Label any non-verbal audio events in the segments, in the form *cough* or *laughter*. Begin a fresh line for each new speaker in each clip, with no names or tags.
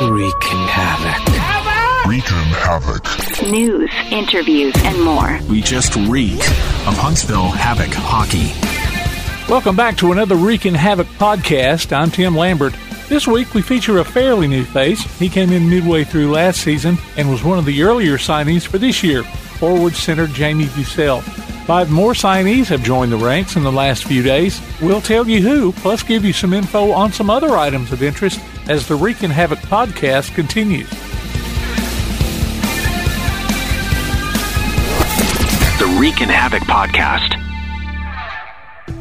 Wreaking havoc.
Wreaking havoc.
News, interviews, and more.
We just reek of Huntsville Havoc hockey.
Welcome back to another Wreaking Havoc podcast. I'm Tim Lambert. This week we feature a fairly new face. He came in midway through last season and was one of the earlier signees for this year, forward center Jamie Bucell. Five more signees have joined the ranks in the last few days. We'll tell you who, plus give you some info on some other items of interest as the Wreaking Havoc podcast continues.
The Wreaking Havoc podcast.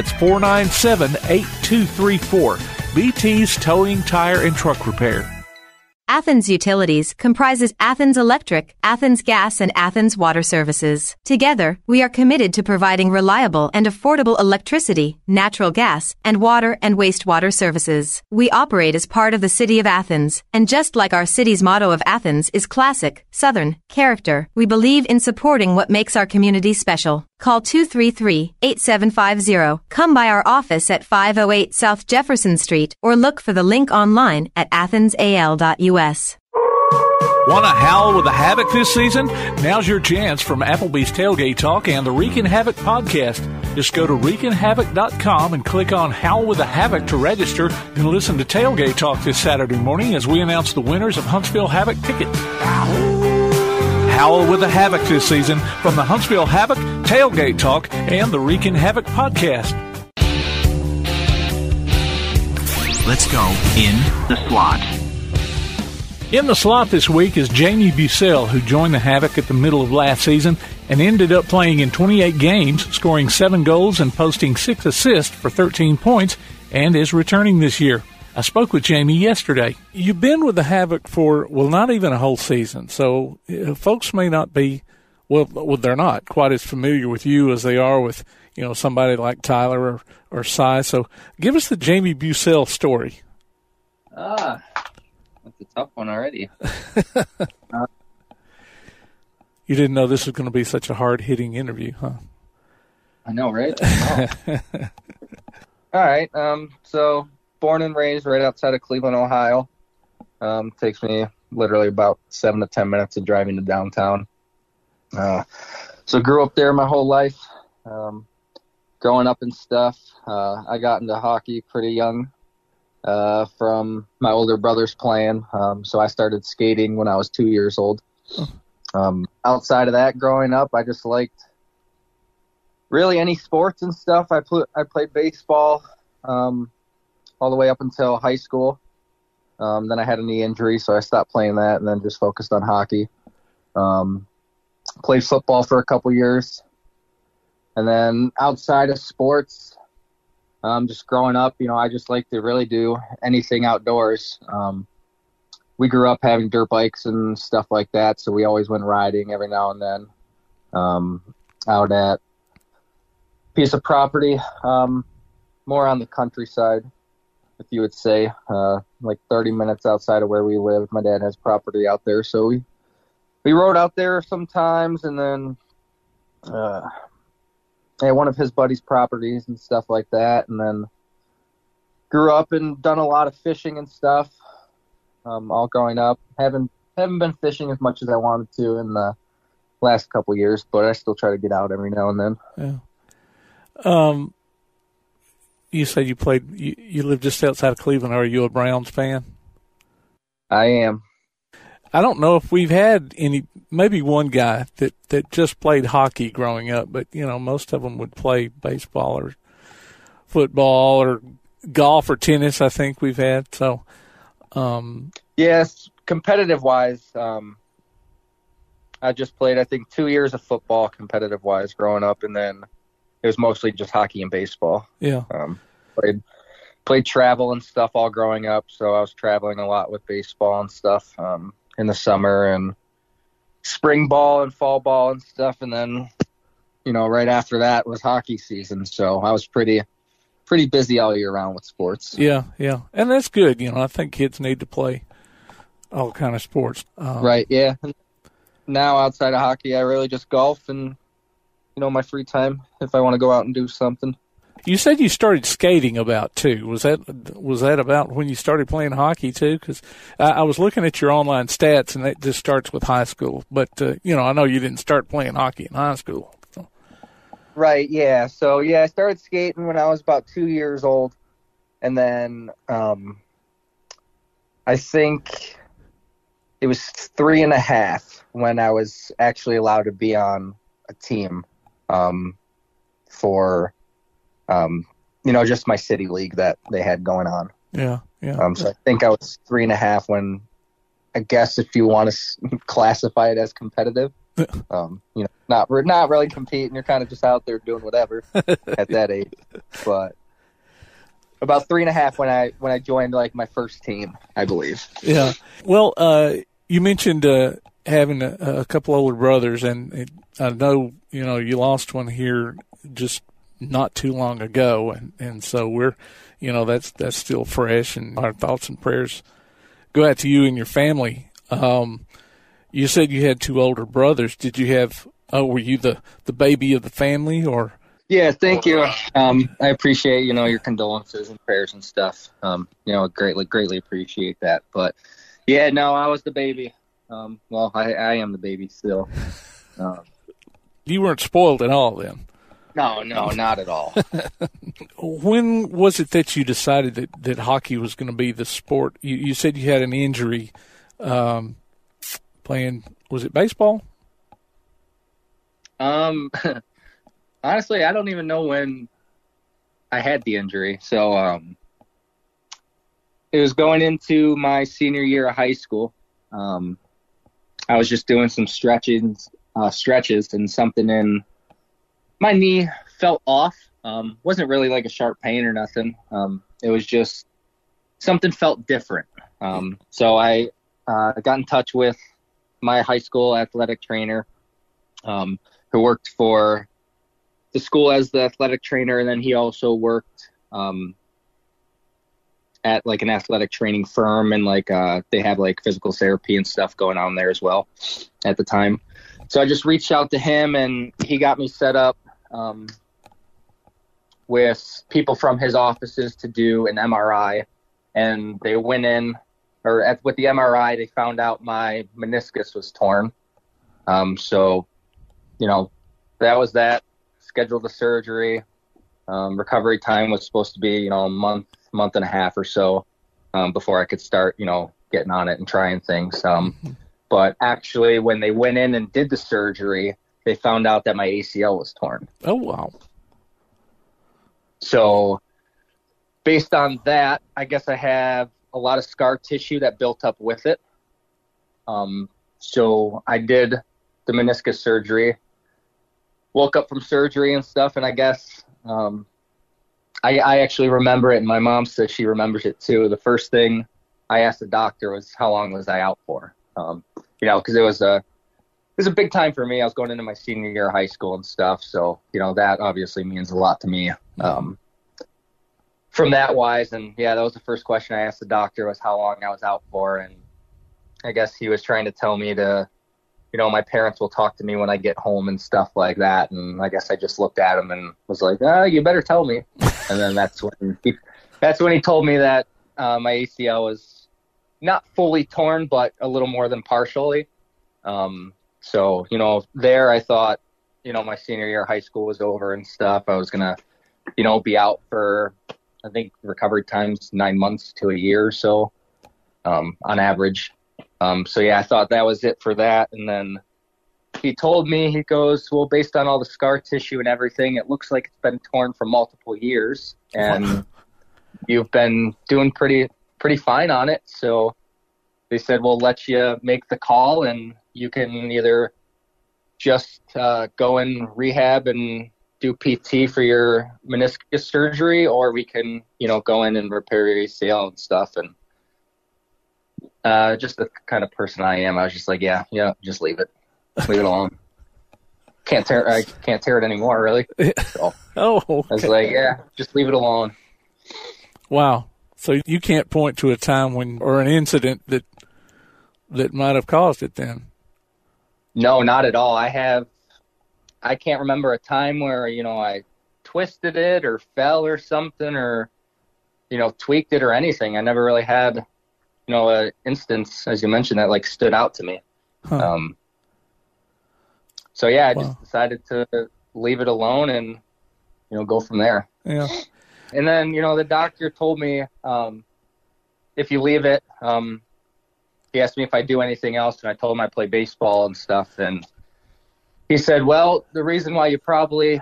That's 497 8234. BT's Towing, Tire, and Truck Repair.
Athens Utilities comprises Athens Electric, Athens Gas, and Athens Water Services. Together, we are committed to providing reliable and affordable electricity, natural gas, and water and wastewater services. We operate as part of the City of Athens, and just like our city's motto of Athens is classic, southern, character, we believe in supporting what makes our community special. Call 233-8750. Come by our office at 508 South Jefferson Street or look for the link online at athensal.us.
Want to howl with the Havoc this season? Now's your chance from Applebee's Tailgate Talk and the Wreaking Havoc podcast. Just go to wreakinghavoc.com and click on Howl with the Havoc to register and listen to Tailgate Talk this Saturday morning as we announce the winners of Huntsville Havoc ticket. Howl with the Havoc this season from the Huntsville Havoc, Tailgate Talk, and the Wreaking Havoc podcast.
Let's go in
The slot.
In the slot this week is Jamie Bucell, who joined the Havoc at the middle of last season and ended up playing in 28 games, scoring 7 goals and posting 6 assists for 13 points, and is returning this year. I spoke with Jamie yesterday. You've been with the Havoc for, well, not even a whole season, so uh, folks may not be, well, well, they're not quite as familiar with you as they are with, you know, somebody like Tyler or, or Cy. So give us the Jamie Bucell story.
Ah, that's a tough one already. *laughs*
You didn't know this was going to be such a hard hitting interview, huh?
I know, right? I know. *laughs* All right. Um. So, born and raised right outside of Cleveland, Ohio. Um. Takes me literally about seven to ten minutes of driving to downtown. Uh. So grew up there my whole life. Um. Growing up and stuff. Uh. I got into hockey pretty young. Uh. From my older brothers playing. Um. So I started skating when I was two years old. Um, outside of that, growing up, I just liked really any sports and stuff. I put I played baseball um, all the way up until high school. Um, then I had a knee injury, so I stopped playing that, and then just focused on hockey. Um, played football for a couple years, and then outside of sports, um, just growing up, you know, I just like to really do anything outdoors. Um, we grew up having dirt bikes and stuff like that, so we always went riding every now and then. Um, out at piece of property, um, more on the countryside, if you would say, uh, like 30 minutes outside of where we lived. My dad has property out there, so we we rode out there sometimes, and then uh, at one of his buddies' properties and stuff like that, and then grew up and done a lot of fishing and stuff um, all growing up. Haven't haven't been fishing as much as I wanted to in the last couple years, but I still try to get out every now and then.
Yeah. Um, you said you played. You, you live just outside of Cleveland. Are you a Browns fan?
I am.
I don't know if we've had any. Maybe one guy that that just played hockey growing up, but you know, most of them would play baseball or football or golf or tennis. I think we've had so. Um,
Yes, competitive wise, um, I just played I think two years of football competitive wise growing up, and then it was mostly just hockey and baseball.
yeah.
Um, played played travel and stuff all growing up, so I was traveling a lot with baseball and stuff um, in the summer and spring ball and fall ball and stuff, and then you know right after that was hockey season, so I was pretty pretty busy all year round with sports.
Yeah, yeah, and that's good. You know, I think kids need to play all kind of sports.
Um, right. Yeah. Now outside of hockey, I really just golf and you know my free time if I want to go out and do something.
You said you started skating about too. Was that was that about when you started playing hockey too? Because I, I, was looking at your online stats, and it just starts with high school. But uh, you know, I know you didn't start playing hockey in high school. So.
Right. Yeah. So yeah, I started skating when I was about two years old, and then um, I think it was three and a half when I was actually allowed to be on a team um, for um, you know, just my city league that they had going on.
Yeah, yeah.
Um, so I think I was three and a half when, I guess, if you want to *laughs* classify it as competitive, *laughs* um, you know, not not really competing. You're kind of just out there doing whatever *laughs* at that age. But about three and a half when I when I joined like my first team, I believe.
Yeah. Well, uh, you mentioned uh, having a, a couple older brothers, and I know you know you lost one here just not too long ago, and and so we're, you know, that's that's still fresh, and our thoughts and prayers go out to you and your family. Um, you said you had two older brothers. Did you have? Oh, were you the the baby of the family, or?
Yeah, thank you. Um, I appreciate you know your condolences and prayers and stuff. Um, you know, greatly greatly appreciate that. But yeah, no, I was the baby. Um, well, I, I am the baby still. Um,
you weren't spoiled at all then.
No, no, not at all. *laughs*
when was it that you decided that, that hockey was going to be the sport? You, you said you had an injury um, playing, was it baseball?
Um, *laughs* honestly, I don't even know when I had the injury. So, um, it was going into my senior year of high school. Um, I was just doing some stretches, uh, stretches, and something in my knee felt off. Um, wasn't really like a sharp pain or nothing. Um, it was just something felt different. Um, so I uh, got in touch with my high school athletic trainer, um, who worked for the school as the athletic trainer, and then he also worked um, at like an athletic training firm, and like uh, they have like physical therapy and stuff going on there as well at the time. So I just reached out to him, and he got me set up um, with people from his offices to do an MRI, and they went in, or at, with the MRI, they found out my meniscus was torn. Um, so, you know, that was that. Scheduled the surgery. Um, recovery time was supposed to be, you know, a month, month and a half or so um, before I could start, you know, getting on it and trying things. Um, *laughs* but actually, when they went in and did the surgery, they found out that my ACL was torn.
Oh wow.
So based on that, I guess I have a lot of scar tissue that built up with it. Um, so I did the meniscus surgery, woke up from surgery and stuff, and I guess um, I, I actually remember it, and my mom says she remembers it too. The first thing I asked the doctor was how long was I out for? Um, you know, because it was a it was a big time for me. I was going into my senior year of high school and stuff, so you know that obviously means a lot to me. Um, from that wise, and yeah, that was the first question I asked the doctor was how long I was out for, and I guess he was trying to tell me to, you know, my parents will talk to me when I get home and stuff like that, and I guess I just looked at him and was like, ah, you better tell me, and then that's when he, that's when he told me that uh, my ACL was not fully torn, but a little more than partially. Um, so, you know, there I thought, you know, my senior year of high school was over and stuff. I was going to, you know, be out for, I think, recovery times nine months to a year or so um, on average. Um, so, yeah, I thought that was it for that. And then he told me, he goes, well, based on all the scar tissue and everything, it looks like it's been torn for multiple years. And *laughs* you've been doing pretty, pretty fine on it. So they said, we'll let you make the call and you can either just uh, go in rehab and do PT for your meniscus surgery, or we can, you know, go in and repair your ACL and stuff. And uh, just the kind of person I am, I was just like, yeah, yeah, just leave it, leave it *laughs* alone. Can't tear, I can't tear it anymore, really. So *laughs*
Oh,
I was like, yeah, just leave it alone.
wow. So you can't point to a time when or an incident that that might have caused it then.
No, not at all. I have, I can't remember a time where, you know, I twisted it or fell or something or, you know, tweaked it or anything. I never really had, you know, a instance, as you mentioned, that like stood out to me.
Huh.
Um, so yeah, I
Wow.
just decided to leave it alone and, you know, go from there.
Yeah.
And then, you know, the doctor told me um, if you leave it, um, he asked me if I do anything else, and I told him I play baseball and stuff. And he said, well, the reason why you probably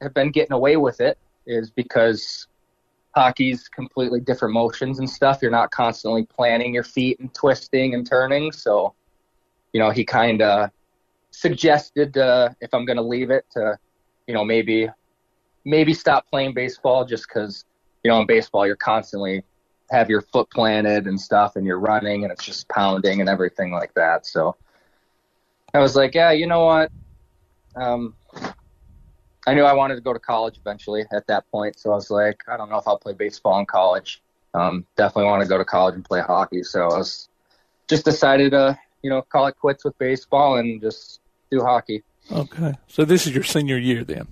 have been getting away with it is because hockey's completely different motions and stuff. You're not constantly planning your feet and twisting and turning. So, you know, he kind of suggested uh, if I'm going to leave it to, you know, maybe maybe stop playing baseball just because you know in baseball you're constantly have your foot planted and stuff and you're running and it's just pounding and everything like that so i was like yeah you know what um i knew i wanted to go to college eventually at that point so i was like i don't know if i'll play baseball in college um definitely want to go to college and play hockey so i was just decided to you know call it quits with baseball and just do hockey
Okay. So this is your senior year then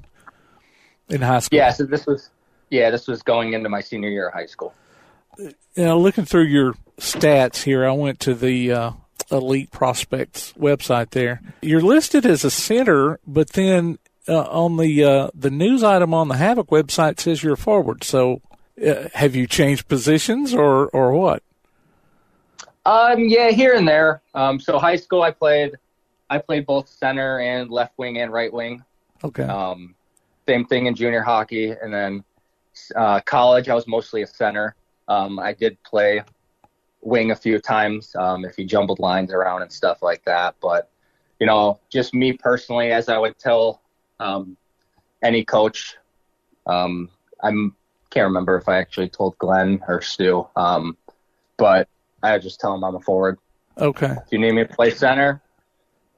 in high school.
yeah so this was yeah this was going into my senior year of high school
know, looking through your stats here, I went to the uh, Elite Prospects website. There, you're listed as a center, but then uh, on the uh, the news item on the Havoc website says you're forward. So, uh, have you changed positions or or what?
Um, yeah, here and there. Um, so high school, I played, I played both center and left wing and right wing.
Okay.
Um, same thing in junior hockey, and then uh, college, I was mostly a center. Um, I did play wing a few times um, if you jumbled lines around and stuff like that. But you know, just me personally, as I would tell um, any coach, um, I'm can't remember if I actually told Glenn or Stu, um, but I just tell him I'm a forward.
Okay.
If you need me to play center,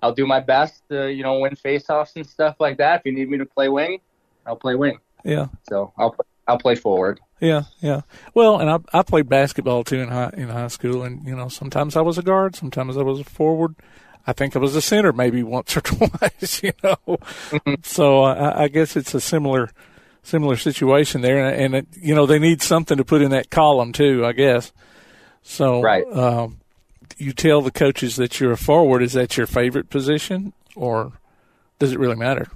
I'll do my best to, you know, win faceoffs and stuff like that. If you need me to play wing, I'll play wing.
Yeah.
So I'll I'll play forward.
Yeah, yeah. Well, and I I played basketball too in high in high school, and you know sometimes I was a guard, sometimes I was a forward. I think I was a center maybe once or *laughs* twice. You know, so I, I guess it's a similar similar situation there, and, and it, you know they need something to put in that column too. I guess. So
Right.
Um, you tell the coaches that you're a forward. Is that your favorite position, or does it really matter?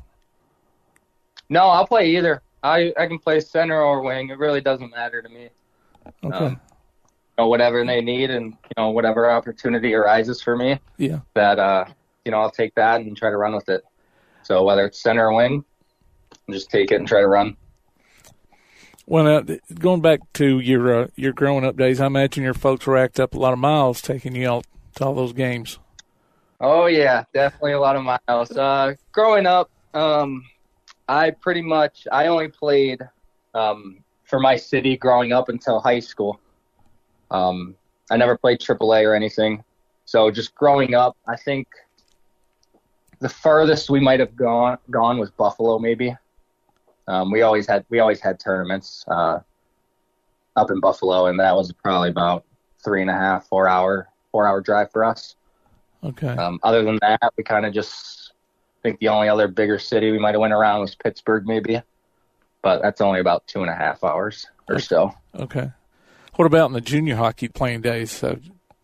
No, I'll play either. I I can play center or wing. It really doesn't matter to me.
Okay.
Um, know, whatever they need and you know whatever opportunity arises for me,
yeah.
that uh you know I'll take that and try to run with it. So whether it's center or wing, I'll just take it and try to run.
Well, uh, going back to your uh, your growing up days, I imagine your folks racked up a lot of miles taking you out to all those games.
Oh yeah, definitely a lot of miles. Uh, growing up, um, I pretty much I only played um, for my city growing up until high school. Um, I never played AAA or anything. So just growing up, I think the furthest we might have gone gone was Buffalo, maybe. Um, we always had we always had tournaments uh, up in Buffalo, and that was probably about three and a half, four hour four hour drive for us.
Okay.
Um, other than that, we kind of just I think the only other bigger city we might have went around was Pittsburgh, maybe, but that's only about two and a half hours or so.
Okay. What about in the junior hockey playing days? So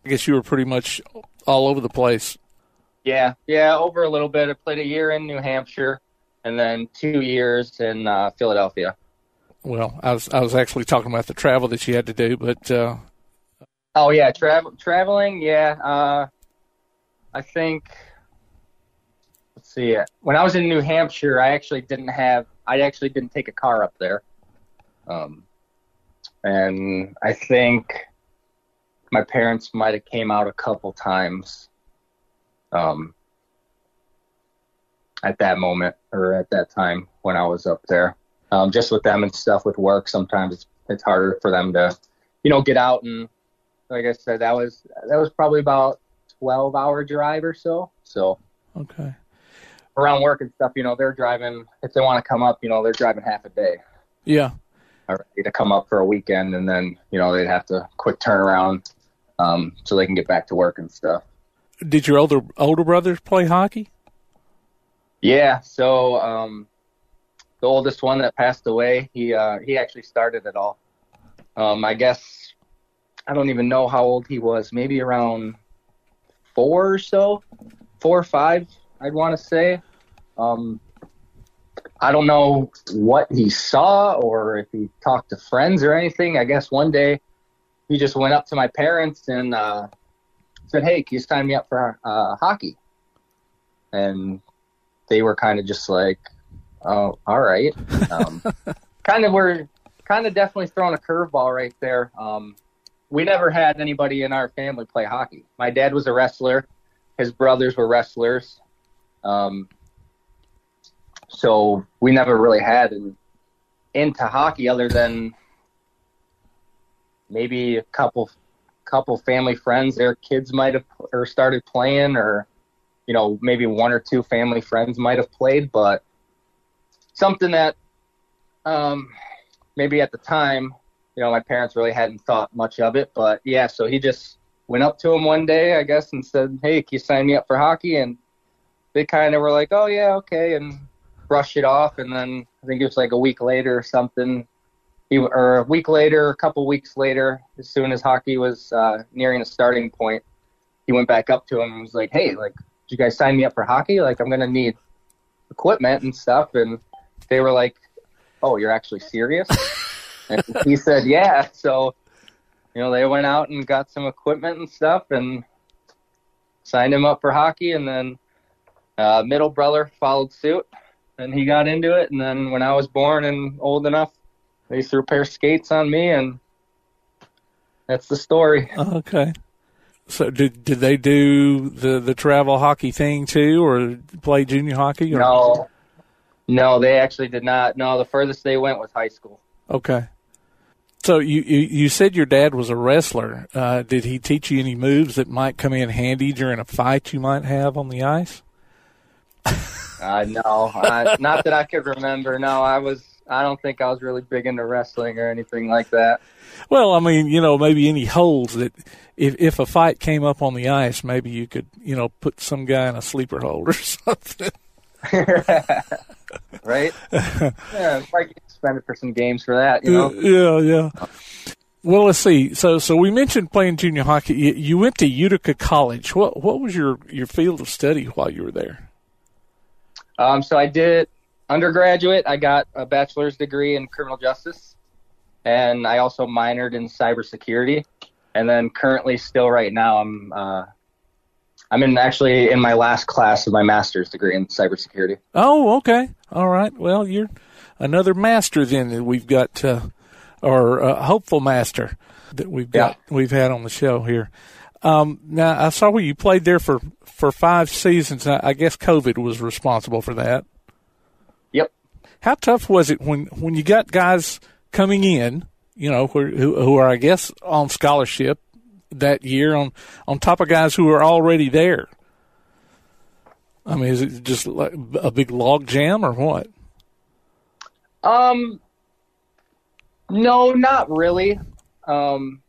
I guess you were pretty much all over the place.
Yeah, yeah, over a little bit. I played a year in New Hampshire, and then two years in uh, Philadelphia.
Well, I was I was actually talking about the travel that you had to do, but uh,
Oh yeah, travel traveling. Yeah, uh, I think. Let's see. When I was in New Hampshire, I actually didn't have. I actually didn't take a car up there. Um, and I think my parents might have came out a couple times. Um, at that moment or at that time when I was up there. Um, just with them and stuff with work, sometimes it's it's harder for them to, you know, get out and like I said, that was that was probably about twelve hour drive or so. So
Okay.
around work and stuff, you know, they're driving if they want to come up, you know, they're driving half a day
Yeah.
Already to come up for a weekend and then, you know, they'd have to quick turnaround um so they can get back to work and stuff.
Did your older older brothers play hockey?
Yeah, so um, the oldest one that passed away, he uh, he actually started it all. Um, I guess I don't even know how old he was. Maybe around four or so, four or five, I'd want to say. Um, I don't know what he saw or if he talked to friends or anything. I guess one day he just went up to my parents and uh, said, "Hey, can you sign me up for uh, hockey?" And they were kind of just like, "Oh, all right." Um, *laughs* kind of were kind of definitely throwing a curveball right there. Um, we never had anybody in our family play hockey. My dad was a wrestler. His brothers were wrestlers. Um, so we never really had an into hockey other than maybe a couple couple family friends their kids might have or started playing or you know maybe one or two family friends might have played but something that um maybe at the time you know my parents really hadn't thought much of it but yeah so he just went up to him one day i guess and said hey can you sign me up for hockey? And they kind of were like oh yeah okay. And brushed it off and then i think it was like a week later or something he or a week later, a couple weeks later, as soon as hockey was uh, nearing a starting point, he went back up to him and was like, "Hey, like, did you guys sign me up for hockey? Like, I'm gonna need equipment and stuff." And they were like, "Oh, you're actually serious?" *laughs* and he said, "Yeah." So, you know, they went out and got some equipment and stuff and signed him up for hockey. And then uh, middle brother followed suit, and he got into it. And then when I was born and old enough they threw a pair of skates on me, and that's the story. *laughs*
Okay. So did did they do the the travel hockey thing too, or play junior hockey? Or?
No, no, they actually did not. No, the furthest they went was high school.
Okay. So you you, you said your dad was a wrestler. Uh, did he teach you any moves that might come in handy during a fight you might have on the ice? *laughs*
Uh, no, uh, not that I could remember. No, I was. I don't think I was really big into wrestling or anything like that.
Well, I mean, you know, maybe any holds that if if a fight came up on the ice, maybe you could, you know, put some guy in a sleeper hold or *laughs* something. *laughs*
right? yeah, might get suspended for some games for that, you know.
Yeah, yeah. Well, let's see. So, so we mentioned playing junior hockey. You, you went to Utica College. What what was your your field of study while you were there?
Um, so I did undergraduate. I got a bachelor's degree in criminal justice, and I also minored in cybersecurity. And then currently, still right now, I'm uh, I'm in actually in my last class of my master's degree in cybersecurity.
Oh, okay, all right. Well, you're another master then that we've got, uh, or a hopeful master that we've got
Yeah.
we've had on the show here. Um, now, I saw where you played there for for five seasons. I, guess COVID was responsible for that.
Yep.
How tough was it when when you got guys coming in, you know, who who, who are I guess on scholarship that year on on top of guys who are already there? I mean, is it just like a big log jam or what?
Um, no, not really. Um,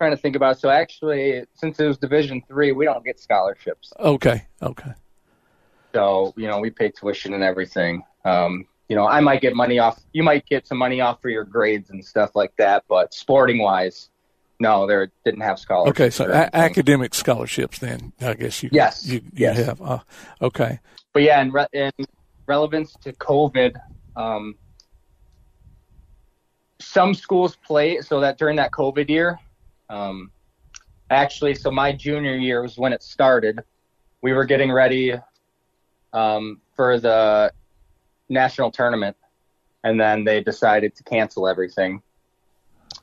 trying to think about. So actually, since it was Division three, we don't get scholarships.
Okay, okay,
So you know, we pay tuition and everything. Um, you know, I might get money off. You might get some money off for your grades and stuff like that. But sporting wise, no, they didn't have scholarships.
okay. So a- academic scholarships, then I guess you
Yes,
you, you
yes.
have. Uh, okay,
but yeah, in, re- in relevance to COVID, um, some schools play so that during that COVID year, um, actually, so my junior year was when it started. We were getting ready um, for the national tournament, and then they decided to cancel everything.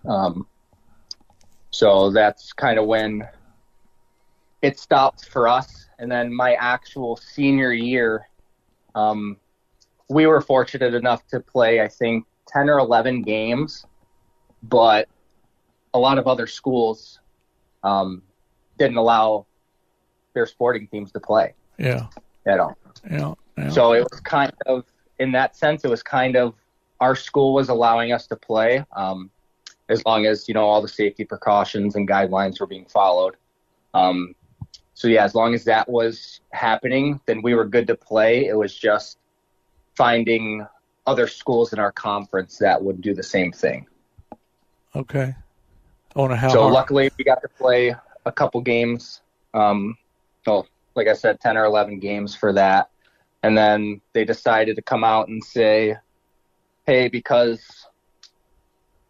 Um, so that's kind of when it stopped for us. And then my actual senior year, Um, we were fortunate enough to play, I think, 10 or 11 games, but a lot of other schools um, didn't allow their sporting teams to play
Yeah.
at all.
Yeah. yeah.
So it was kind of, in that sense, it was kind of our school was allowing us to play um, as long as you know all the safety precautions and guidelines were being followed. Um, so yeah, as long as that was happening, then we were good to play. It was just finding other schools in our conference that would do the same thing.
okay. How.
so
hard-
luckily we got to play a couple games. Um, well, like I said, ten or eleven games for that, and then they decided to come out and say, "Hey, because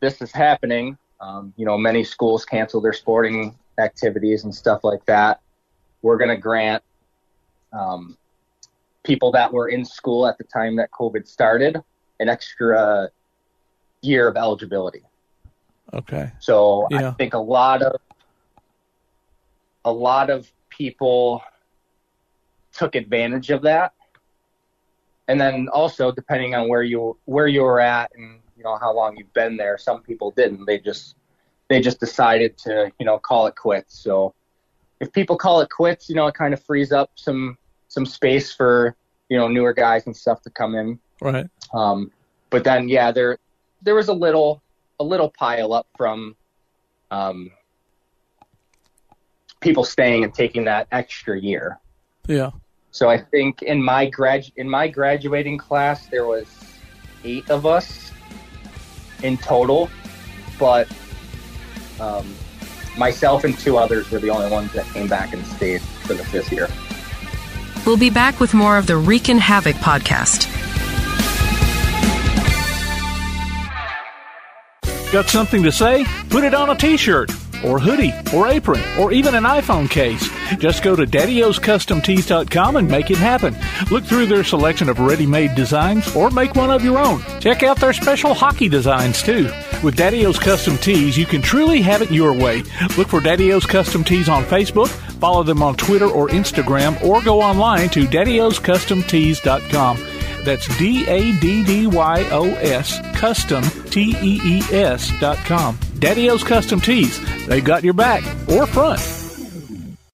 this is happening, um, you know, many schools cancel their sporting activities and stuff like that. We're going to grant um, people that were in school at the time that COVID started an extra year of eligibility."
Okay.
So
Yeah.
I think a lot of a lot of people took advantage of that. And then also depending on where you where you were at and you know how long you've been there, some people didn't. They just they just decided to, you know, call it quits. So if people call it quits, you know, it kind of frees up some some space for, you know, newer guys and stuff to come in.
Right.
Um, but then, yeah, there there was a little a little pile up from um, people staying and taking that extra year.
Yeah.
So I think in my grad in my graduating class there was eight of us in total, but um, myself and two others were the only ones that came back and stayed for the fifth year.
We'll be back with more of the Wreakin' Havoc podcast.
Got something to say? Put it on a t-shirt or hoodie or apron or even an iPhone case. Just go to daddyoscustomtees.com and make it happen. Look through their selection of ready-made designs or make one of your own. Check out their special hockey designs too. With Daddy O's Custom Tees, you can truly have it your way. Look for Daddy O's Custom Tees on Facebook, follow them on Twitter or Instagram, or go online to daddyoscustomtees.com. That's D A D D Y O S custom T E E S dot com. Daddy O's Custom Tees. They've got your back or front.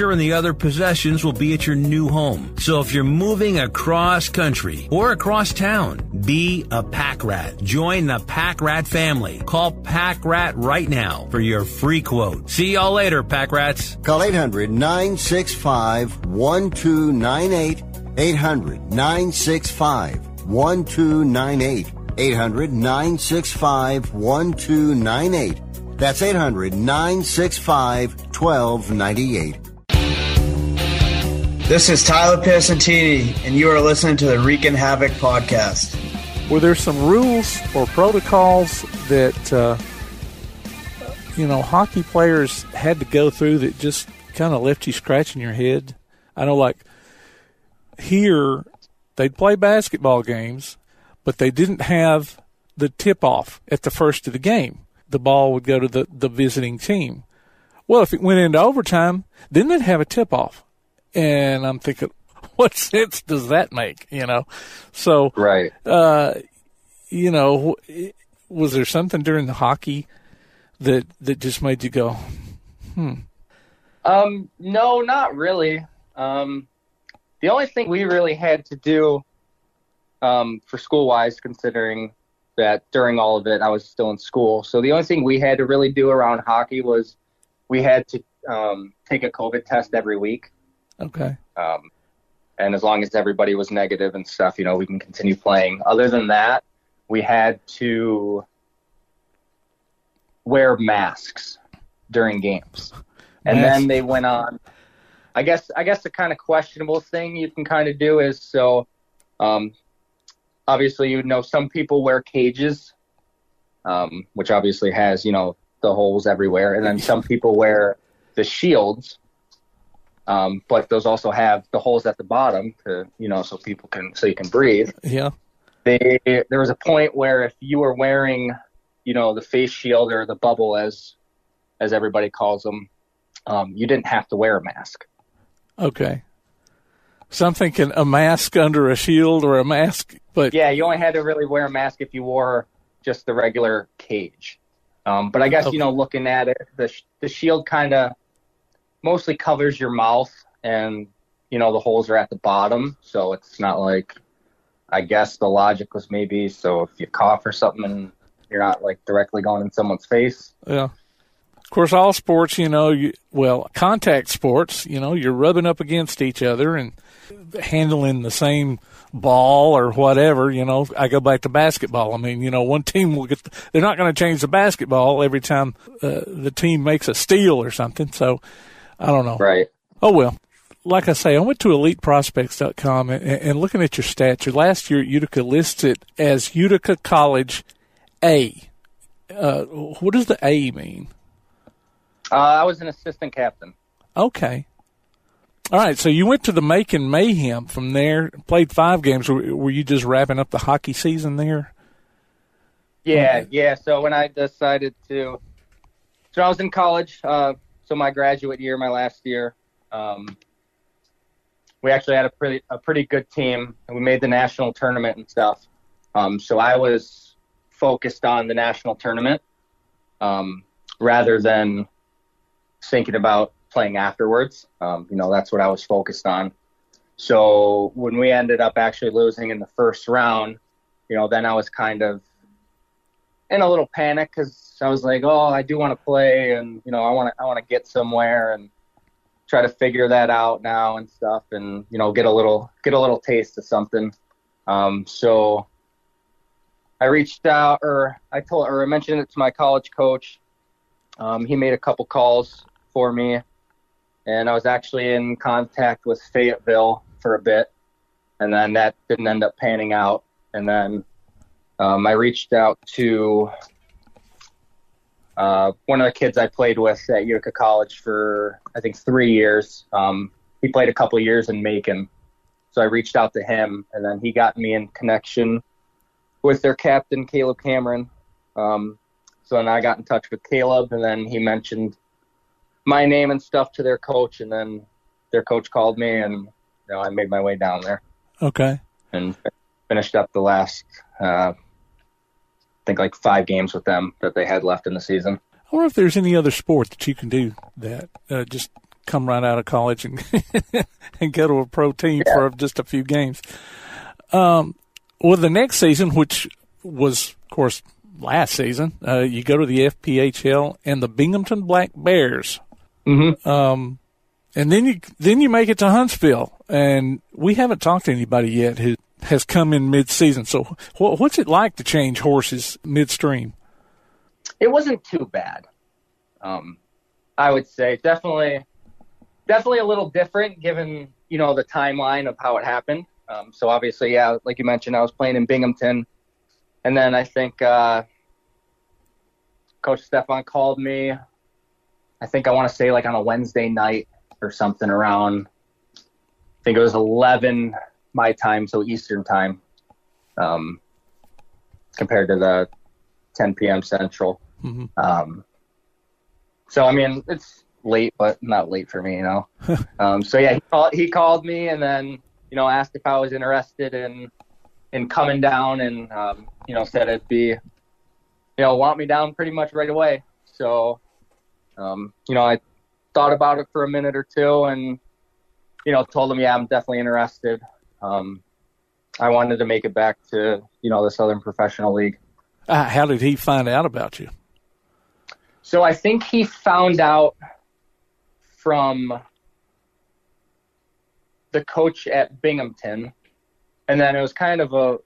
and the other possessions will be at your new home. So if you're moving across country or across town, be a pack rat. Join the pack rat family. Call pack rat right now for your free quote. See y'all later, pack rats.
Call 800 965 1298. 800 965 1298. 800 965 1298. That's 800 965 1298.
This is Tyler Piacentini, and you are listening to the Wreakin' Havoc podcast.
Were there some rules or protocols that uh, you know hockey players had to go through that just kind of left you scratching your head? I know, like here, they'd play basketball games, but they didn't have the tip off at the first of the game. The ball would go to the, the visiting team. Well, if it went into overtime, then they'd have a tip off. And I'm thinking, *laughs* what sense does that make? You know? So,
Right.
uh, you know, was there something during the hockey that that just made you go, hmm?
Um, no, not really. Um, the only thing we really had to do, um, for school wise, considering that during all of it I was still in school, so the only thing we had to really do around hockey was we had to um, take a COVID test every week.
Okay.
Um, and as long as everybody was negative and stuff, you know, we can continue playing. Other than that, we had to wear masks during games. *laughs* And then they went on. I guess I guess the kind of questionable thing you can kind of do is so Um, obviously, you know some people wear cages, um, which obviously has you know the holes everywhere, and then some *laughs* people wear the shields, um, but those also have the holes at the bottom to you know so people can so you can breathe.
Yeah.
They, there was a point where if you were wearing, you know, the face shield or the bubble as as everybody calls them, um, you didn't have to wear a mask.
Okay. Something I'm a mask under a shield or a mask, but
yeah, you only had to really wear a mask if you wore just the regular cage. Um, but I guess
Okay.
you know, looking at it, the the shield kind of mostly covers your mouth, and you know the holes are at the bottom, so it's not like. I guess the logic was maybe so if you cough or something and you're not like directly going in someone's face.
Yeah. Of course, all sports, you know, you, well, contact sports, you know, you're rubbing up against each other and handling the same ball or whatever. You know, I go back to basketball. I mean, you know, one team will get, they're not going to change the basketball every time uh, the team makes a steal or something. So I don't know.
Right.
Oh, well. Like I say, I went to eliteprospects.com and, and looking at your stats, your last year at Utica listed as Utica College A. Uh, what does the A mean?
Uh, I was an assistant captain.
Okay. All right. So you went to the Macon Mayhem from there, played five games. Were, you just wrapping up the hockey season there?
Yeah, yeah. So when I decided to, so I was in college. Uh, so my graduate year, my last year, um, we actually had a pretty a pretty good team, and we made the national tournament and stuff. Um, so I was focused on the national tournament um, rather than thinking about playing afterwards. Um, you know, that's what I was focused on. So when we ended up actually losing in the first round, you know, then I was kind of in a little panic because I was like, oh, I do want to play, and you know, I want to I want to get somewhere and try to figure that out now and stuff, and you know, get a little get a little taste of something. Um, so I reached out, or I told, or I mentioned it to my college coach. Um, he made a couple calls for me, and I was actually in contact with Fayetteville for a bit, and then that didn't end up panning out, and then um, I reached out to uh, one of the kids I played with at Utica College for I think three years. Um, he played a couple years in Macon, so I reached out to him, and then he got me in connection with their captain Caleb Cameron. Um, so then I got in touch with Caleb, and then he mentioned my name and stuff to their coach, and then their coach called me, and you know I made my way down there
Okay.
and finished up the last, uh, I think like five games with them that they had left in the season.
I wonder if there's any other sport that you can do that uh, just come right out of college and *laughs* and go to a pro team for just a few games. Um, well, the next season, which was, of course, last season, uh, you go to the FPHL and the Binghamton Black Bears.
Mm-hmm.
Um, and then you then you make it to Huntsville, and we haven't talked to anybody yet who has come in mid-season. So, wh- what's it like to change horses midstream?
It wasn't too bad. Um, I would say definitely, definitely a little different given you know the timeline of how it happened. Um, so obviously, yeah, like you mentioned, I was playing in Binghamton, and then I think uh, Coach Stefan called me. I think I want to say like on a Wednesday night or something around. I think it was 11 my time, so Eastern time, um, compared to the 10 p.m. Central.
Mhm.
Um, so I mean, it's late, but not late for me, you know. *laughs* um, so yeah, he called, he called me and then you know asked if I was interested in in coming down, and um, you know said it'd be you know want me down pretty much right away. So um, you know I thought about it for a minute or two, and you know told him yeah I'm definitely interested. Um, I wanted to make it back to you know the Southern Professional League.
Uh, how did he find out about you?
So I think he found out from the coach at Binghamton, and then it was kind of a,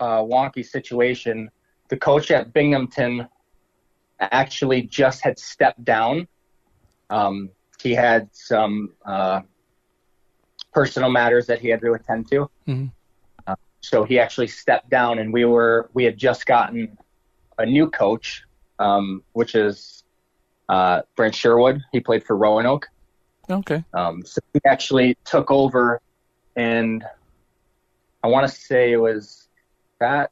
a wonky situation. The coach at Binghamton actually just had stepped down. Um, he had some uh, personal matters that he had to attend to.
Mhm.
Uh, so he actually stepped down, and we were we had just gotten a new coach, um, which is uh, Brent Sherwood. He played for Roanoke.
Okay.
Um, so he actually took over, and I want to say it was that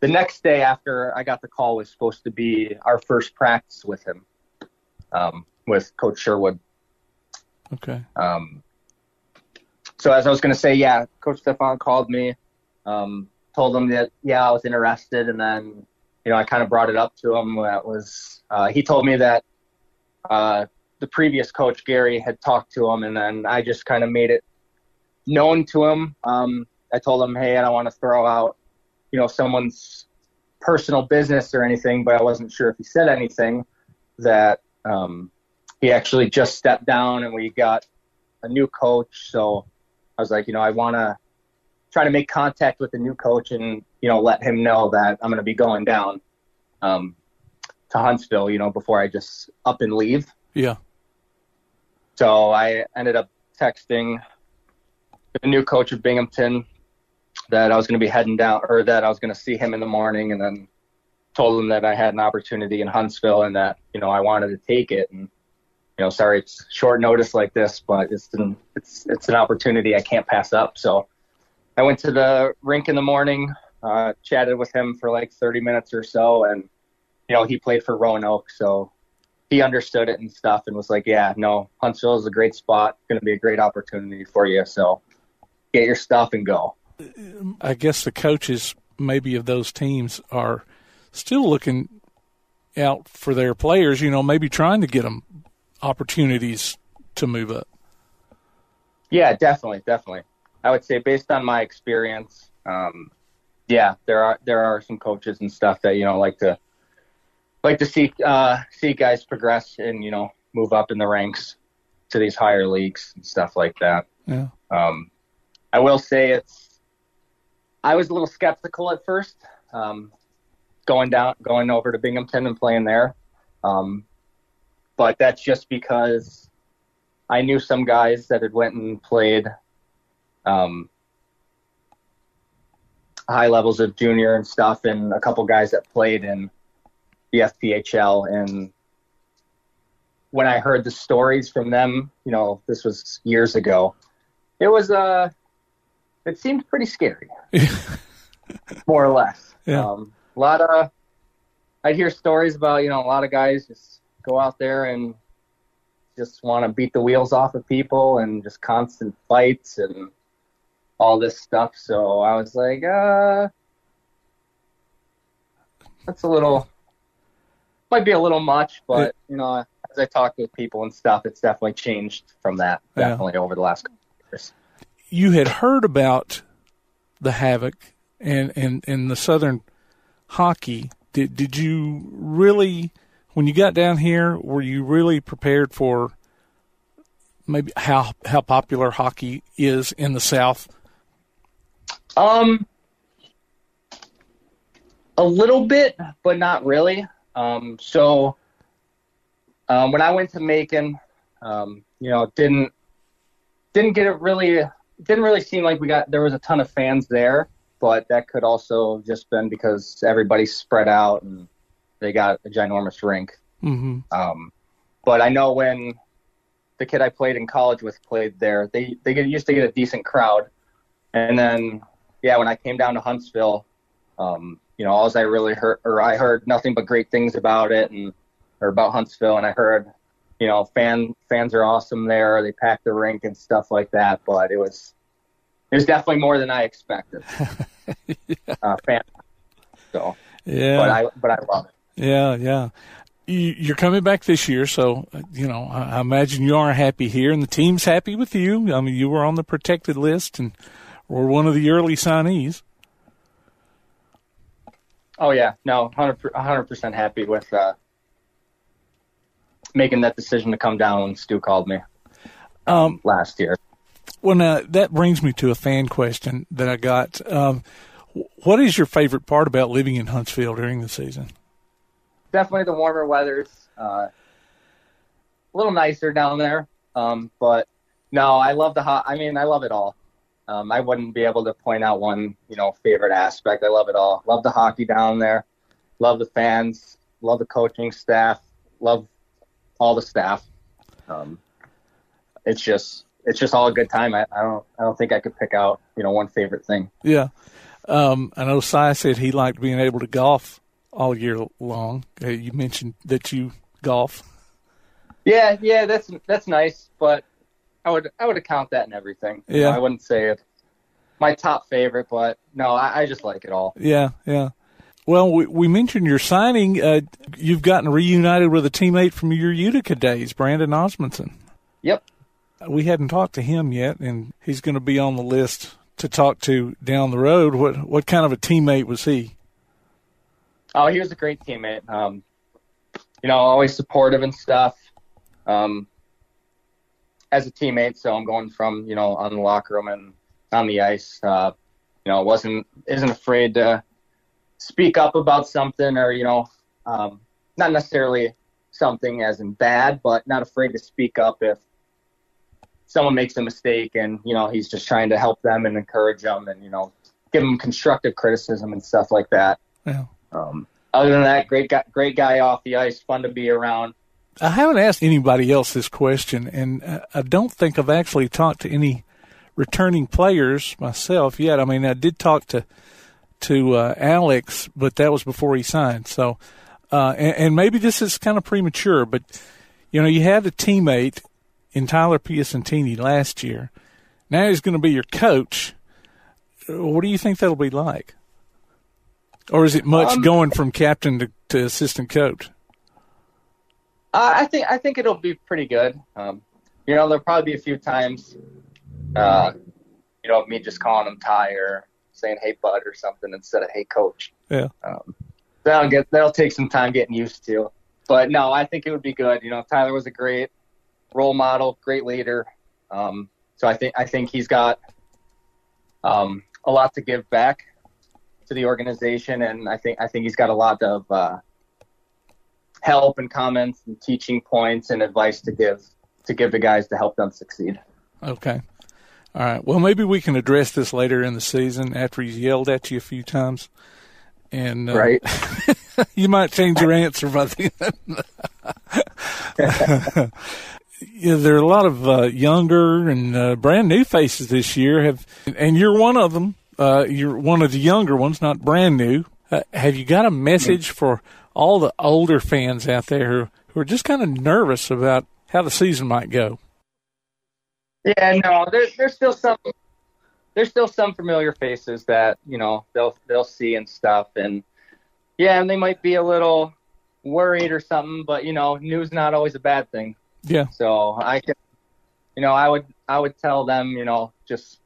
the next day after I got the call was supposed to be our first practice with him, um, with Coach Sherwood.
Okay.
Um, so as I was going to say, yeah, Coach Stefan called me, um, told him that yeah I was interested, and then you know I kind of brought it up to him. That was uh, he told me that uh, the previous coach Gary had talked to him, and then I just kind of made it known to him. Um, I told him, hey, I don't want to throw out you know someone's personal business or anything, but I wasn't sure if he said anything that um, he actually just stepped down and we got a new coach. So I was like, you know, I want to try to make contact with the new coach and you know let him know that I'm going to be going down um, to Huntsville, you know, before I just up and leave.
Yeah.
So I ended up texting the new coach of Binghamton that I was going to be heading down, or that I was going to see him in the morning, and then told him that I had an opportunity in Huntsville and that you know I wanted to take it. And you know, sorry it's short notice like this, but it's an it's it's an opportunity I can't pass up. So I went to the rink in the morning, uh, chatted with him for like 30 minutes or so, and you know he played for Roanoke, so he understood it and stuff, and was like, yeah, no, Huntsville is a great spot, going to be a great opportunity for you. So get your stuff and go.
I guess the coaches maybe of those teams are still looking out for their players, you know, maybe trying to get them opportunities to move up.
Yeah, definitely, definitely. I would say based on my experience, um, yeah, there are there are some coaches and stuff that you know like to like to see uh, see guys progress and you know move up in the ranks to these higher leagues and stuff like that.
Yeah.
Um, I will say it's I was a little skeptical at first, um, going down, going over to Binghamton and playing there. Um, but that's just because I knew some guys that had went and played um, high levels of junior and stuff, and a couple guys that played in the FPHL. And when I heard the stories from them, you know, this was years ago. It was uh, it seemed pretty scary, *laughs* more or less.
Yeah.
Um, a lot of I'd hear stories about you know a lot of guys just go out there and just want to beat the wheels off of people and just constant fights and all this stuff. So I was like, uh, that's a little might be a little much, but you know, as I talk with people and stuff, it's definitely changed from that.
Yeah.
Definitely over the last couple of years.
You had heard about the havoc and and and the Southern hockey. Did did you really, when you got down here, were you really prepared for maybe how how popular hockey is in the South?
Um, a little bit, but not really. Um, so um, when I went to Macon, um, you know, didn't didn't get it really didn't really seem like we got there was a ton of fans there, but that could also just been because everybody's spread out and they got a ginormous rink.
Mm-hmm.
Um, but I know when the kid I played in college with played there, they they get, used to get a decent crowd, and then yeah, when I came down to Huntsville, um, you know, all I really heard or I heard nothing but great things about it and or about Huntsville, and I heard, you know, fan fans are awesome there. They pack the rink and stuff like that. But it was it was definitely more than I expected. *laughs* uh, fan. So
Yeah.
but I but I love it.
Yeah, yeah. You, you're coming back this year, so you know I, I imagine you are happy here, and the team's happy with you. I mean, you were on the protected list and were one of the early signees.
Oh yeah, no, hundred percent happy with uh, making that decision to come down when Stu called me
Um,
last year.
well, now that brings me to a fan question that I got. Um, what is your favorite part about living in Huntsville during the season?
Definitely the warmer weather's uh, a little nicer down there, um, but no, I love the hot. I mean, I love it all. Um, I wouldn't be able to point out one, you know, favorite aspect. I love it all. Love the hockey down there. Love the fans. Love the coaching staff. Love all the staff. Um, it's just it's just all a good time. I, I don't I don't think I could pick out you know one favorite thing.
Yeah, um, I know Cy said he liked being able to golf all year long. Uh, you mentioned that you golf.
Yeah, yeah, that's that's nice, but I would I would account that in everything. You
Yeah.
know, I wouldn't say it my top favorite, but no, I, I just like it all.
Yeah, yeah. Well, we, we mentioned your signing. Uh, you've gotten reunited with a teammate from your Utica days, Brandon Osmundson.
Yep.
We hadn't talked to him yet, and he's going to be on the list to talk to down the road. What what kind of a teammate was he?
Oh, he was a great teammate. Um, you know, always supportive and stuff. Um, as a teammate, so I'm going from you know on the locker room and on the ice. Uh, you know, wasn't isn't afraid to speak up about something or you know, um, not necessarily something as in bad, but not afraid to speak up if someone makes a mistake and you know he's just trying to help them and encourage them and you know give them constructive criticism and stuff like that.
Yeah.
Um, other than that, great guy, great guy off the ice, fun to be around.
I haven't asked anybody else this question, and uh, I don't think I've actually talked to any returning players myself yet. I mean, I did talk to to uh, Alex, but that was before he signed. So, uh, and, and maybe this is kind of premature, but you know, you had a teammate in Tyler Piacentini last year. Now he's going to be your coach. What do you think that'll be like? Or is it much
Um,
going from captain to, to assistant coach?
Uh, I think I think it'll be pretty good. Um, you know, there'll probably be a few times, uh, you know, me just calling him Ty or saying "Hey Bud" or something instead of "Hey Coach."
Yeah.
Um, that'll get that'll take some time getting used to. But no, I think it would be good. You know, Tyler was a great role model, great leader. Um, so I think I think he's got um, a lot to give back to the organization, and I think I think he's got a lot of uh, help and comments and teaching points and advice to give to give the guys to help them succeed.
Okay. All right. Well, maybe we can address this later in the season after he's yelled at you a few times. And uh,
Right. *laughs*
you might change your answer by then. *laughs* yeah, there are a lot of uh, younger and uh, brand new faces this year. Have and you're one of them. Uh, you're one of the younger ones, not brand new. Uh, have you got a message for all the older fans out there who, who are just kind of nervous about how the season might go?
Yeah, no, there, there's still some there's still some familiar faces that you know they'll they'll see and stuff, and yeah, and they might be a little worried or something, but you know, news not always a bad thing.
Yeah.
So I can, you know, I would I would tell them, you know, just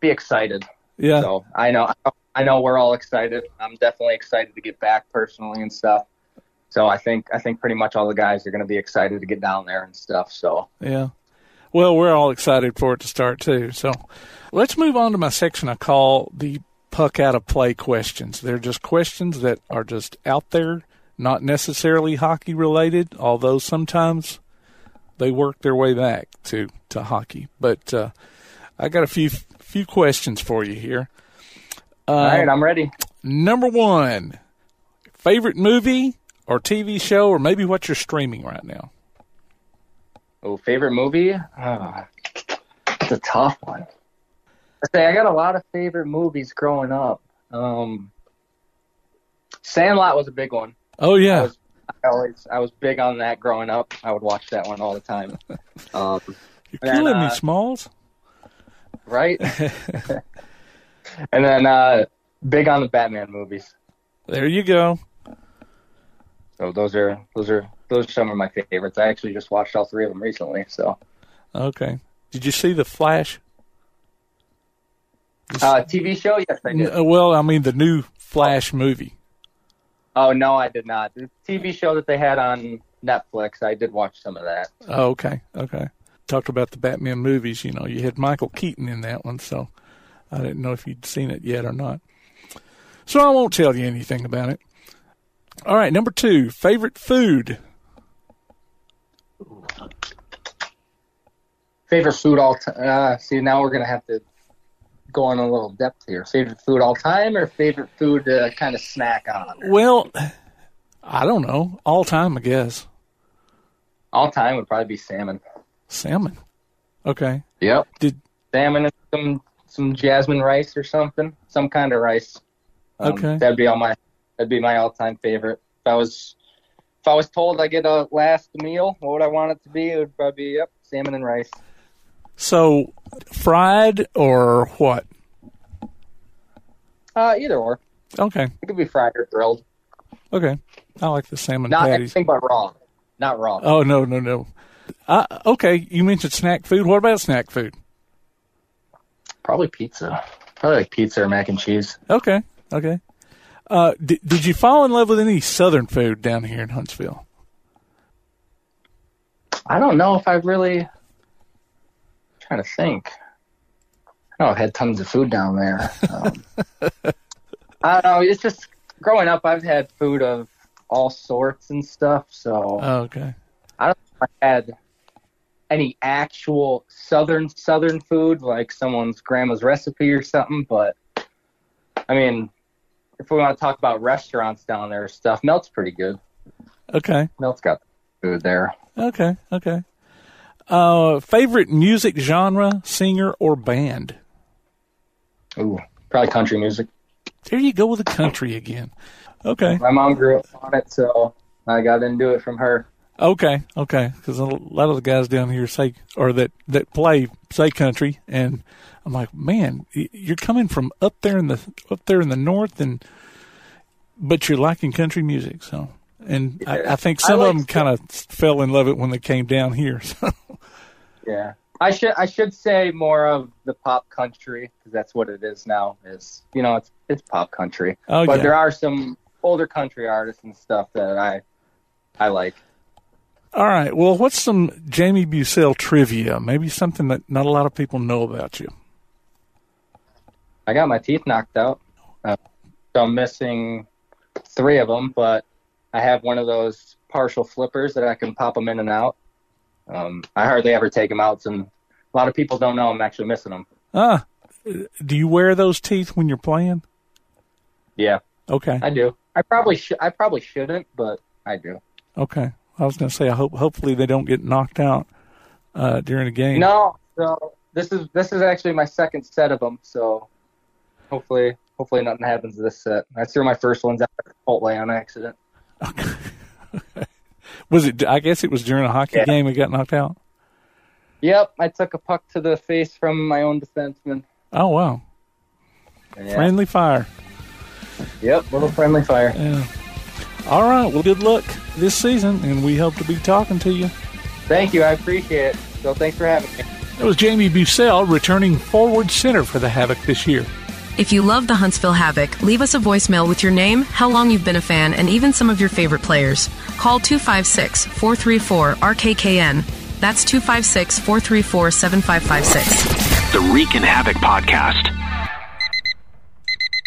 be excited.
Yeah.
So I know I know we're all excited. I'm definitely excited to get back personally and stuff. So I think I think pretty much all the guys are going to be excited to get down there and stuff. So
Yeah. Well, we're all excited for it to start too. So let's move on to my section I call the puck out of play questions. They're just questions that are just out there, not necessarily hockey related, although sometimes they work their way back to, to hockey. But uh, I got a few few questions for you here. Uh,
all right, I'm ready.
Number one, favorite movie or TV show, or maybe what you're streaming right now.
Oh, favorite movie? Oh, that's a tough one. I say I got a lot of favorite movies growing up. Um, Sandlot was a big one.
Oh yeah,
I was, I always I was big on that growing up. I would watch that one all the time. *laughs* Um,
you're
and then,
killing me,
uh,
Smalls.
Right? *laughs* *laughs* and then uh, big on the Batman movies.
There you go.
So those are those are those are some of my favorites. I actually just watched all three of them recently. So
Okay. Did you see the Flash?
uh, TV show? Yes, I did.
N- well, I mean the new Flash movie.
Oh no, I did not. The TV show that they had on Netflix, I did watch some of that.
Oh, okay, okay. Talked about the Batman movies. You know, you had Michael Keaton in that one, so I didn't know if you'd seen it yet or not. So I won't tell you anything about it. All right, number two, favorite food.
Favorite food all time? Uh, see, now we're gonna have to go on a little depth here. Favorite food all time, or favorite food to kind of snack on?
Well, I don't know. All time, I guess.
All time would probably be salmon.
Salmon. Okay.
Yep.
Did
salmon and some some jasmine rice or something, some kind of rice. Um,
Okay.
That'd be all my that'd be my all time favorite. If I was if I was told I get a last meal, what would I want it to be? It would probably be yep, salmon and rice.
so fried or what?
Uh, either or.
Okay.
It could be fried or grilled.
Okay. I like the salmon
Not
patties.
anything but raw. Not raw.
Oh no no no. Uh, okay, you mentioned snack food. What about snack food?
Probably pizza. Probably like pizza or mac and cheese.
Okay, okay. Uh, did, did you fall in love with any Southern food down here in Huntsville?
I don't know if I really. I'm trying to think. I know I've had tons of food down there. Um, *laughs* I don't know. It's just growing up. I've had food of all sorts and stuff. So
Oh, okay.
I don't know if I had any actual southern southern food like someone's grandma's recipe or something. But I mean, if we want to talk about restaurants down there, stuff Melt's pretty good.
Okay,
Melt's got food there.
okay, okay. Uh, favorite music genre, singer, or band?
Ooh, probably country music.
There you go with the country again. Okay,
My mom grew up on it, so I got into it from her.
Okay, okay. Because a lot of the guys down here say, or that that play say country, and I'm like, man, you're coming from up there in the up there in the north, and but you're liking country music, so. And I, I think
I
some
like
of them kind of fell in love with it when they came down here. *laughs* So.
Yeah, I should I should say more of the pop country because that's what it is now. Is you know it's it's pop country,
Oh,
but
yeah.
there are some older country artists and stuff that I I like.
All right. Well, what's some Jamie Bucell trivia? Maybe something that not a lot of people know about you.
I got my teeth knocked out, uh, so I'm missing three of them, but I have one of those partial flippers that I can pop them in and out. Um, I hardly ever take them out, and a lot of people don't know I'm actually missing them.
Ah, do you wear those teeth when you're playing?
Yeah,
Okay.
I do. I probably should. I probably shouldn't, but I do.
Okay. I was going to say, I hope hopefully they don't get knocked out uh, during a game.
No, so this is this is actually my second set of them. So hopefully, hopefully nothing happens to this set. I threw my first ones out at Chipotle on accident. *laughs*
Was it? I guess it was during a hockey
Yeah.
game. It got knocked out.
Yep, I took a puck to the face from my own defenseman.
Oh wow!
Yeah.
Friendly fire.
Yep, little friendly fire.
Yeah. All right. Well, good luck this season, and we hope to be talking to you.
Thank you, I appreciate it. So thanks for having me.
It was Jamie Bucell returning forward center for the Havoc this year.
If you love the Huntsville Havoc, leave us a voicemail with your name, how long you've been a fan, and even some of your favorite players. Call 256 434 RKKN. That's 256 434 7556.
The Reekin' Havoc Podcast.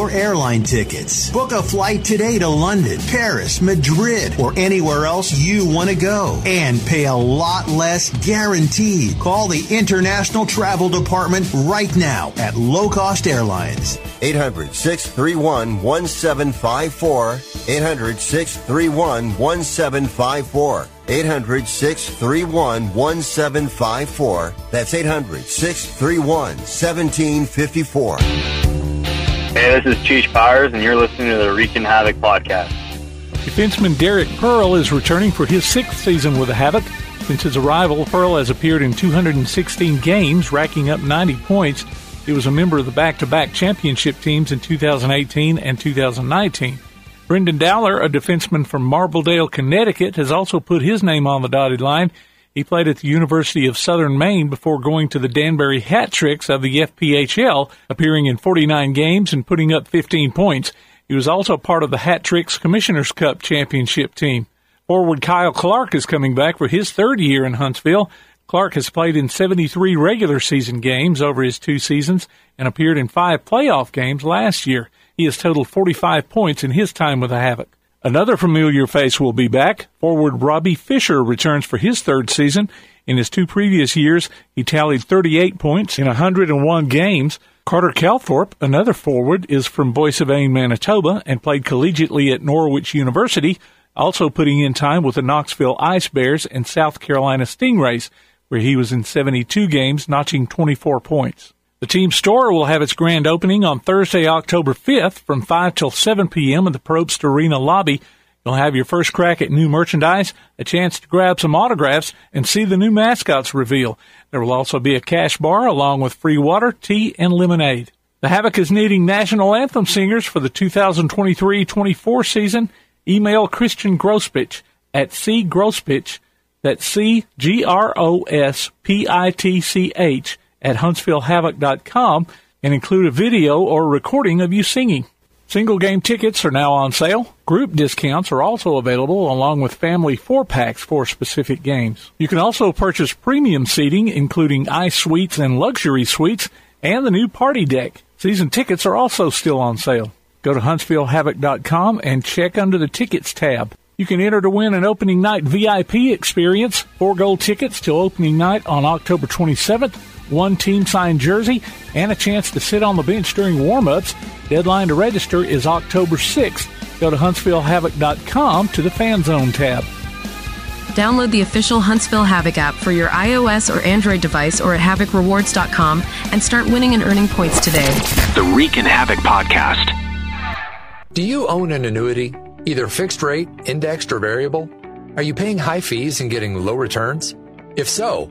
airline tickets. Book a flight today to London, Paris, Madrid, or anywhere else you want to go and pay a lot less guaranteed. Call the International Travel Department right now at Low Cost Airlines.
800 631 1754. 800 631 1754. 800 631 1754. That's 800 631 1754.
Hey, this is Cheech Powers, and you're listening to the Reekin' Havoc podcast.
Defenseman Derek Perl is returning for his sixth season with the Havoc. Since his arrival, Perl has appeared in 216 games, racking up 90 points. He was a member of the back-to-back championship teams in 2018 and 2019. Brendan Dowler, a defenseman from Marbledale, Connecticut, has also put his name on the dotted line. He played at the University of Southern Maine before going to the Danbury Hat Tricks of the FPHL, appearing in 49 games and putting up 15 points. He was also part of the Hat Tricks Commissioner's Cup championship team. Forward Kyle Clark is coming back for his third year in Huntsville. Clark has played in 73 regular season games over his two seasons and appeared in five playoff games last year. He has totaled 45 points in his time with the Havoc. Another familiar face will be back. Forward Robbie Fisher returns for his third season. In his two previous years, he tallied 38 points in 101 games. Carter Calthorpe, another forward, is from Boissevain, Manitoba, and played collegiately at Norwich University, also putting in time with the Knoxville Ice Bears and South Carolina Stingrays, where he was in 72 games, notching 24 points. The team store will have its grand opening on Thursday, October 5th from 5 till 7 p.m. in the Propst Arena lobby. You'll have your first crack at new merchandise, a chance to grab some autographs, and see the new mascots reveal. There will also be a cash bar along with free water, tea, and lemonade. The Havoc is needing national anthem singers for the 2023-24 season. Email Christian Grospich at cgrospich, that's C-G-R-O-S-P-I-T-C-H at huntsvillehavoc.com and include a video or recording of you singing. Single game tickets are now on sale. Group discounts are also available along with family four packs for specific games. You can also purchase premium seating, including ice suites and luxury suites, and the new party deck. Season tickets are also still on sale. Go to huntsvillehavoc.com and check under the tickets tab. You can enter to win an opening night VIP experience, four gold tickets till opening night on October 27th one team signed jersey, and a chance to sit on the bench during warm-ups. Deadline to register is October 6th. Go to huntsvillehavoc.com to the Fan Zone tab.
Download the official Huntsville Havoc app for your iOS or Android device or at havocrewards.com and start winning and earning points today.
The Reekin' Havoc Podcast.
Do you own an annuity, either fixed rate, indexed, or variable? Are you paying high fees and getting low returns? If so,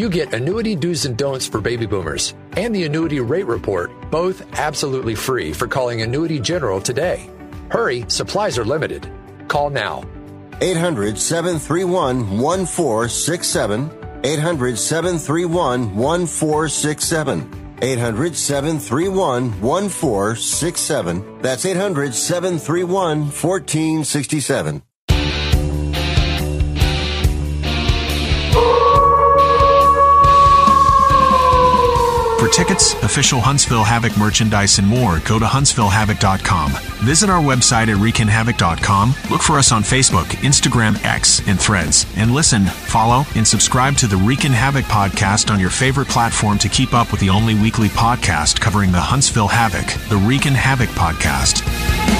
You get annuity do's and don'ts for baby boomers and the annuity rate report, both absolutely free for calling Annuity General today. Hurry, supplies are limited. Call now.
800 731 1467. 800 731 1467. 800 731 1467. That's 800 731 1467.
Tickets, official Huntsville Havoc merchandise, and more, go to huntsvillehavoc.com. Visit our website at wreakinhavoc.com. Look for us on Facebook, Instagram, X, and Threads. And listen, follow, and subscribe to the Reekin' Havoc podcast on your favorite platform to keep up with the only weekly podcast covering the Huntsville Havoc, the Reekin' Havoc podcast.